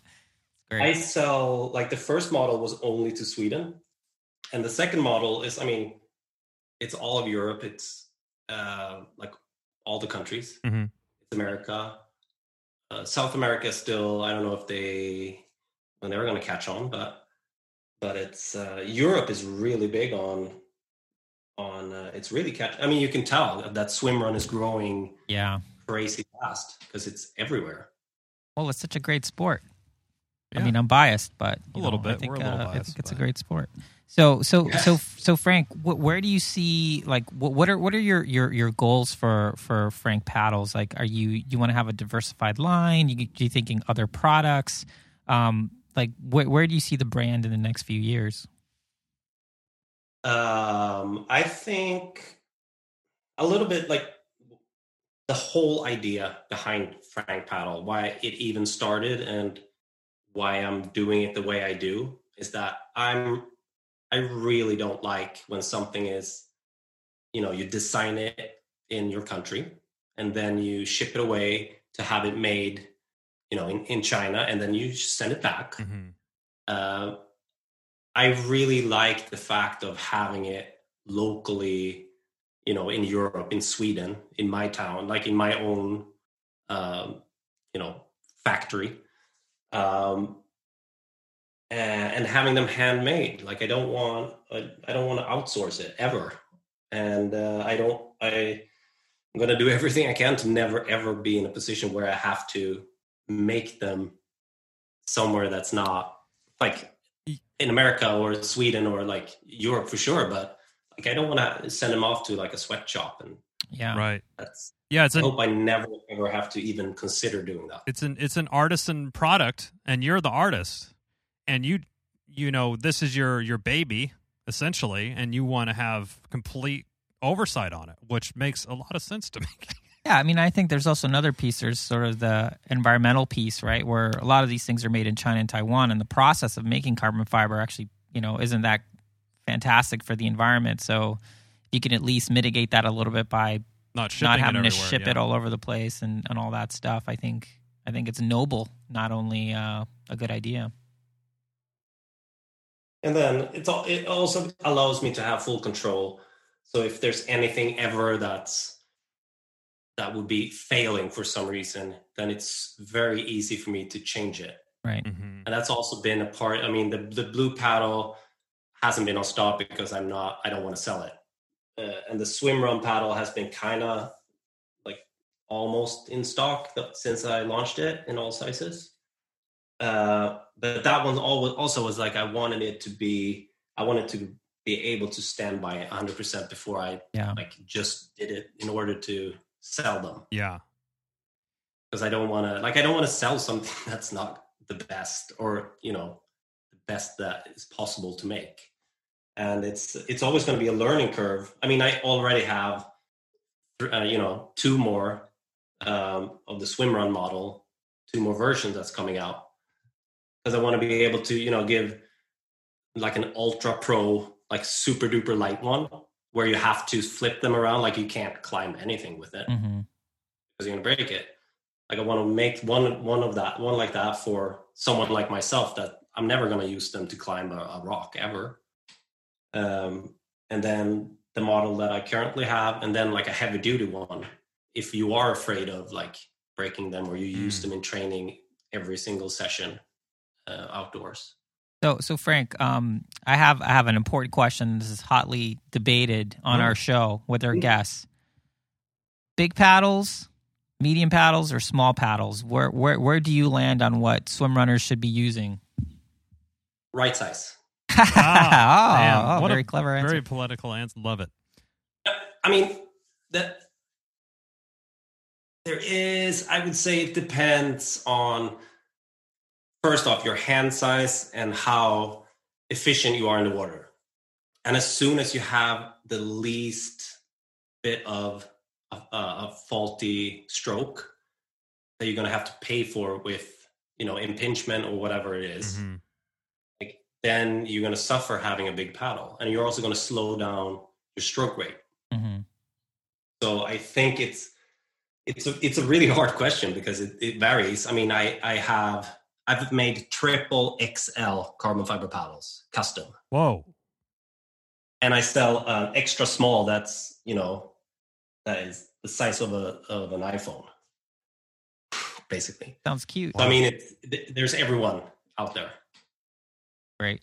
I sell like the first model was only to Sweden, and the second model is. I mean, it's all of Europe. It's uh, like all the countries. Mhm. It's America. Uh, South America still. I don't know if they when they're going to catch on, but but it's uh, Europe is really big on on. Uh, it's really catch. I mean, you can tell that swim run is growing yeah. crazy fast because it's everywhere. Well, it's such a great sport. I mean, I'm biased, but A little know, I bit. think, We're a little uh, I think it's a great sport. So, so, Yeah. so, so, Frank, wh- where do you see like what, what are what are your your your goals for for Frank paddles? Like, are you you want to have a diversified line? You you thinking other products? Um, like, wh- where do you see the brand in the next few years? Um, I think a little bit like the whole idea behind Frank Paddle, why it even started, and why I'm doing it the way I do is that I'm I really don't like when something is, you know, you design it in your country and then you ship it away to have it made, you know, in, in China and then you send it back Mhm. uh, I really like the fact of having it locally, you know, in Europe, in Sweden, in my town, like in my own, um, you know, factory, um, and, and having them handmade. Like I don't want, I, I don't want to outsource it ever, and uh, I don't. I I'm going to do everything I can to never ever be in a position where I have to make them somewhere that's not like in America or Sweden or like Europe for sure, but like I don't want to send them off to like a sweatshop, and Yeah, Right. that's. Yeah, it's I hope I never ever have to even consider doing that. it's an it's an artisan product and you're the artist and you you know this is your your baby essentially and you want to have complete oversight on it which makes a lot of sense to me Yeah, I mean, I think there's also another piece. There's sort of the environmental piece, right? Where a lot of these things are made in China and Taiwan, and the process of making carbon fiber actually, you know, isn't that fantastic for the environment. So you can at least mitigate that a little bit by Not shipping not it having to ship yeah. it all over the place and, and all that stuff. I think I think it's noble, not only uh, a good idea. And then it's all, it also allows me to have full control. So if there's anything ever that's that would be failing for some reason, then it's very easy for me to change it. Right. Mhm. And that's also been a part. I mean, the the blue paddle hasn't been on stock because I'm not. I don't want to sell it. Uh, and the swim run paddle has been kind of like almost in stock since I launched it in all sizes. Uh, but that one also was like I wanted it to be. I wanted to be able to stand by it 100 percent before I Yeah. like just did it in order to sell them Yeah. because I don't want to like I don't want to sell something that's not the best or you know the best that is possible to make. And it's it's always going to be a learning curve. I mean, I already have uh, you know two more um, of the swim run model, two more versions that's coming out because I want to be able to you know give like an ultra pro like super duper light one where you have to flip them around like you can't climb anything with it mm-hmm. because you're gonna break it. Like I want to make one one of that one like that for someone like myself that I'm never gonna use them to climb a, a rock ever. Um, and then the model that I currently have, and then like a heavy duty one. If you are afraid of like breaking them or you use Mm. them in training every single session uh, outdoors. So, so Frank, um, I have I have an important question. This is hotly debated on Oh. our show with our Mm. guests. Big paddles, medium paddles, or small paddles? Where where where do you land on what swim runners should be using? Right size. Ah, oh, oh, what a very clever answer. Very political answer. Love it. I mean, that there is, I would say it depends on, first off, your hand size and how efficient you are in the water. And as soon as you have the least bit of a, a faulty stroke that you're going to have to pay for with, you know, impingement or whatever it is, Mhm. Then you're going to suffer having a big paddle. And you're also going to slow down your stroke rate. hmm So I think it's it's a it's a really hard question because it, it varies. I mean, I I have I've made triple XL carbon fiber paddles custom, Whoa. and I sell an extra small. That's you know that is the size of a of an iPhone, basically. Sounds cute. So, I mean, it's, there's everyone out there. Great.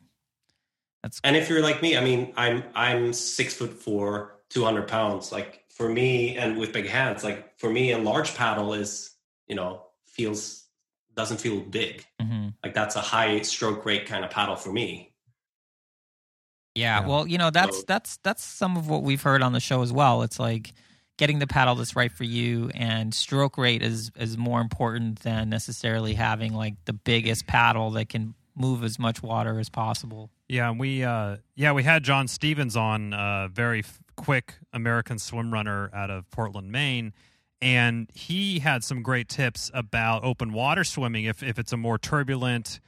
That's And if you're like me, I mean, I'm I'm six foot four, two hundred pounds. Like for me, and with big hands, like for me, a large paddle is you know feels doesn't feel big. hmm Like that's a high stroke rate kind of paddle for me. Yeah, Yeah. well, you know, that's So- that's that's some of what we've heard on the show as well. It's like getting the paddle that's right for you and stroke rate is is more important than necessarily having like the biggest paddle that can move as much water as possible. Yeah, we uh yeah, we had John Stevens on uh very f- quick American swim runner out of Portland, Maine, and he had some great tips about open water swimming if if it's a more turbulent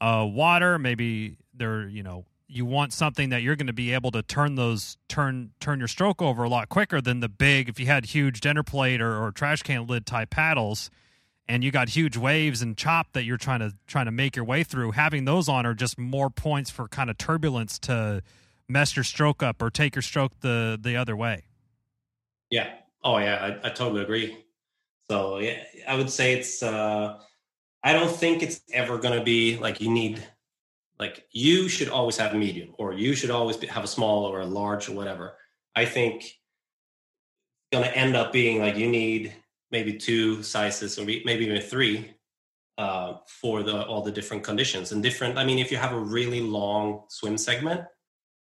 uh water, maybe there, you know, you want something that you're going to be able to turn those turn turn your stroke over a lot quicker than the big if you had huge dinner plate or, or trash can lid type paddles and you got huge waves and chop that you're trying to trying to make your way through having those on are just more points for kind of turbulence to mess your stroke up or take your stroke the the other way Yeah. Oh yeah, I, I totally agree. So yeah, I would say it's. uh I don't think it's ever going to be like you need. Like you should always have a medium, or you should always be, have a small or a large or whatever. I think it's going to end up being like you need maybe two sizes or maybe even three uh, for the all the different conditions and different. I mean, if you have a really long swim segment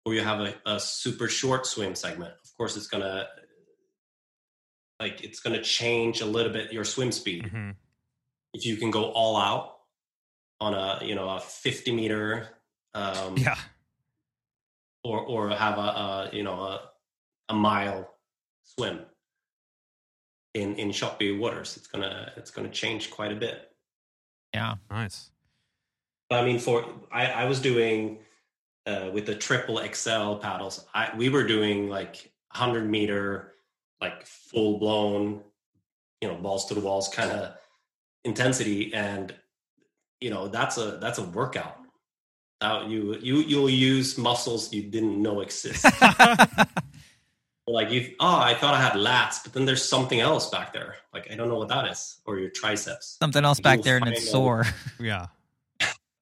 or you have a, a super short swim segment, of course, it's gonna like it's gonna change a little bit your swim speed. mm-hmm. If you can go all out on a you know a 50 meter um, yeah or or have a, a you know a, a mile swim in in choppy waters. It's gonna it's gonna change quite a bit. Yeah. Nice. I mean, for I, I was doing uh, with the triple XL paddles. I we were doing like 100 meter, like full blown, you know, balls to the walls kind of intensity, and you know that's a that's a workout. Now you you you'll use muscles you didn't know exist. like you, oh, I thought I had lats, but then there's something else back there. Like I don't know what that is, or your triceps. Something else back there and find it's out. sore. Yeah.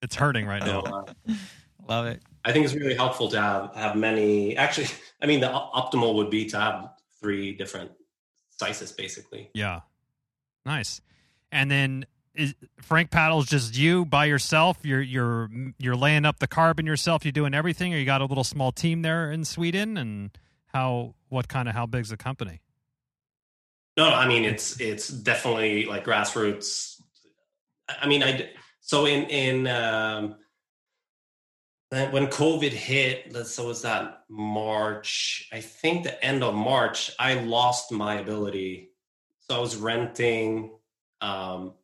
It's hurting right now. uh, Love it. I think it's really helpful to have have many. Actually, I mean, the optimal would be to have three different sizes, basically. Yeah. Nice. And then is Frank paddles just you by yourself? You're you're you're laying up the carbon yourself. You're doing everything, or you got a little small team there in Sweden? And how what kind of how big's the company? No, I mean it's it's definitely like grassroots. I mean, I so in in um, when COVID hit, let's so was that March? I think the end of March, I lost my ability. So I was renting, um,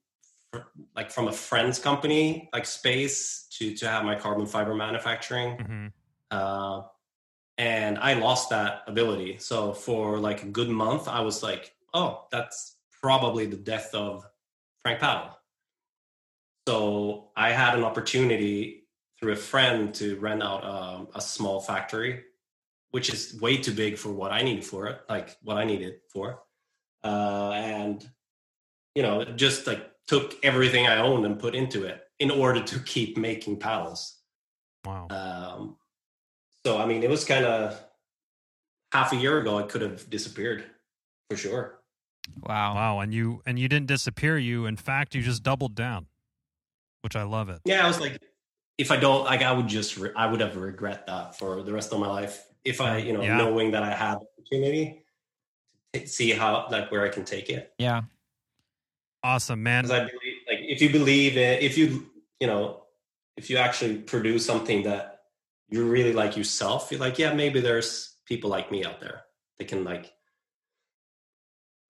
fr- like from a friend's company, like space to to have my carbon fiber manufacturing. hmm uh, and I lost that ability. So for like a good month, I was like, "Oh, that's probably the death of Frank Paddle. So I had an opportunity through a friend to rent out um, a small factory, which is way too big for what I needed for it, like what I needed for, uh, and you know, it just like took everything I owned and put into it in order to keep making paddles. Wow. Um, so I mean, it was kind of half a year ago. It could have disappeared for sure. Wow. Wow. And you and you didn't disappear. You in fact you just doubled down, which I love it. Yeah, I was like, if I don't, like, I would just, re- I would have regret that for the rest of my life. If I, you know, Yeah. knowing that I had the opportunity to see how, like, where I can take it. Yeah. Awesome, man. Because I believe, like, if you believe it, if you, you know, if you actually produce something that you really like yourself, you're like, yeah, maybe there's people like me out there that can like.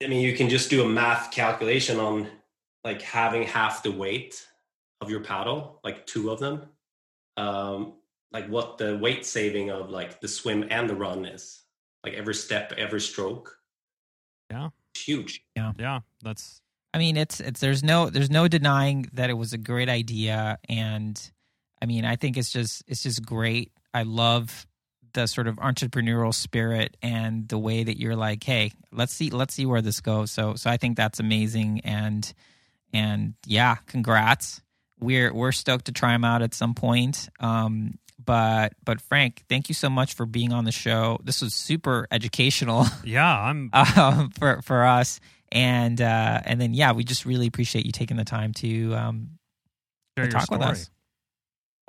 I mean, you can just do a math calculation on like having half the weight of your paddle, like two of them, um, like what the weight saving of like the swim and the run is, like every step, every stroke. Yeah. It's huge. Yeah, yeah, that's I mean, it's it's there's no there's no denying that it was a great idea, and I mean, I think it's just it's just great. I love the sort of entrepreneurial spirit and the way that you're like, hey, let's see let's see where this goes. So so I think that's amazing, and and yeah, congrats. We're we're stoked to try them out at some point. Um, but but Frank, thank you so much for being on the show. This was super educational. yeah. I'm um, for for us. And uh, and then yeah, we just really appreciate you taking the time to um, to talk with us.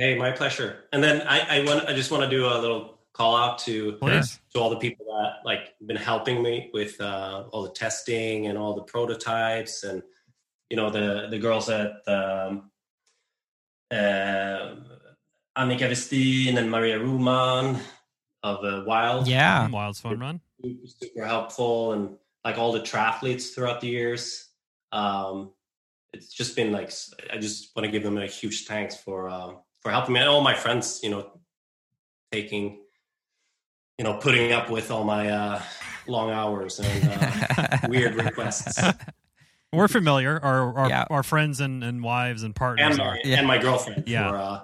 Hey, my pleasure. And then I, I want I just want to do a little call out to Please. to all the people that like been helping me with uh, all the testing and all the prototypes and you know the the girls at um, uh, Annika Westin and Maria Ruman of uh, Wild. Yeah, Wild's Fun Run. super, super helpful and like all the triathletes throughout the years. Um, it's just been like I just want to give them a huge thanks for um, for helping me and all my friends. You know, taking you know putting up with all my uh, long hours and uh, weird requests We're familiar. Our our, Yeah. our friends and, and wives and partners and are my, Yeah. and my girlfriend Yeah. for uh,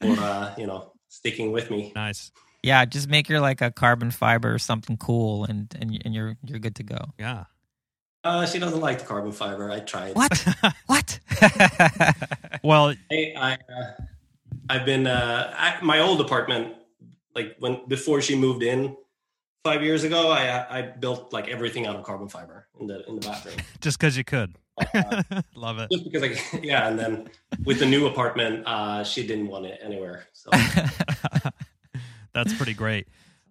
for uh, you know sticking with me. nice. yeah. Just make your like a carbon fiber or something cool, and and and you're you're good to go. Yeah. Uh, she doesn't like the carbon fiber. I tried. What? what? Well, Hey, I, uh, I've been uh, I, my old apartment. Like when before she moved in five years ago, I I built like everything out of carbon fiber in the in the bathroom. just because you could. Uh, Love it. just because like yeah, and then with the new apartment, uh, she didn't want it anywhere. So That's pretty great.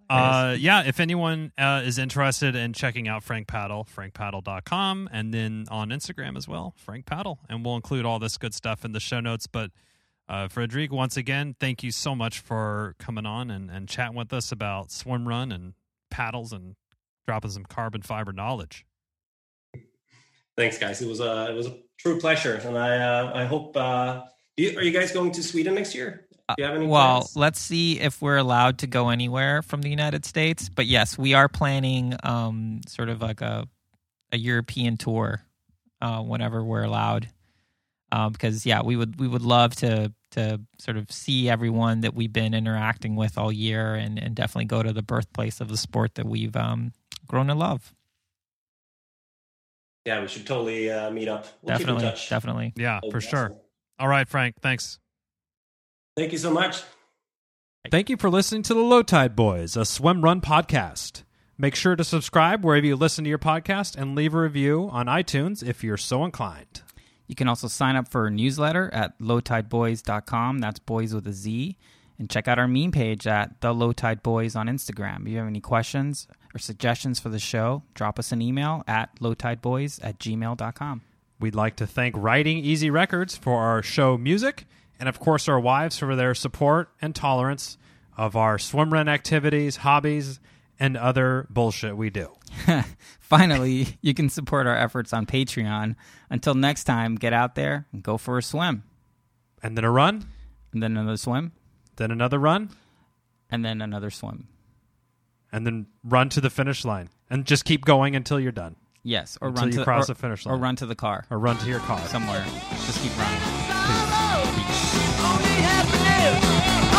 Uh, yeah, if anyone uh, is interested in checking out Frank Paddle, frankpaddle.com, and then on Instagram as well, Frank Paddle. And we'll include all this good stuff in the show notes. But uh, Frederic, once again, thank you so much for coming on and, and chatting with us about swim run and paddles and dropping some carbon fiber knowledge. Thanks, guys. It was a it was a true pleasure, and I uh, I hope. Uh, you, are you guys going to Sweden next year? Do you have any? Well, plans? let's see if we're allowed to go anywhere from the United States. But yes, we are planning um, sort of like a a European tour uh, whenever we're allowed. Because yeah, we would we would love to to sort of see everyone that we've been interacting with all year, and, and definitely go to the birthplace of the sport that we've um, grown to love. yeah, we should totally uh, meet up. We'll definitely, keep in touch. definitely. Yeah, for be sure. All right, Frank. Thanks. Thank you so much. Thank you for listening to the Low Tide Boys, a swim run podcast. Make sure to subscribe wherever you listen to your podcast and leave a review on iTunes if you're so inclined. You can also sign up for our newsletter at lowtideboyz.com. That's boys with a Z. And check out our meme page at The Low Tide Boys on Instagram. If you have any questions or suggestions for the show, drop us an email at lowtideboys at gmail.com. We'd like to thank RidingEasy Records for our show music, and of course, our wives for their support and tolerance of our swim run activities, hobbies, and other bullshit we do. Finally, you can support our efforts on Patreon. Until next time, get out there and go for a swim. And then a run, And then another swim. then another run, And then another swim. and then run to the finish line. And just keep going until you're done. Yes. Or Until run you to cross or, the finish line. Or run to the car Or run to your car. somewhere. Just keep running. Only have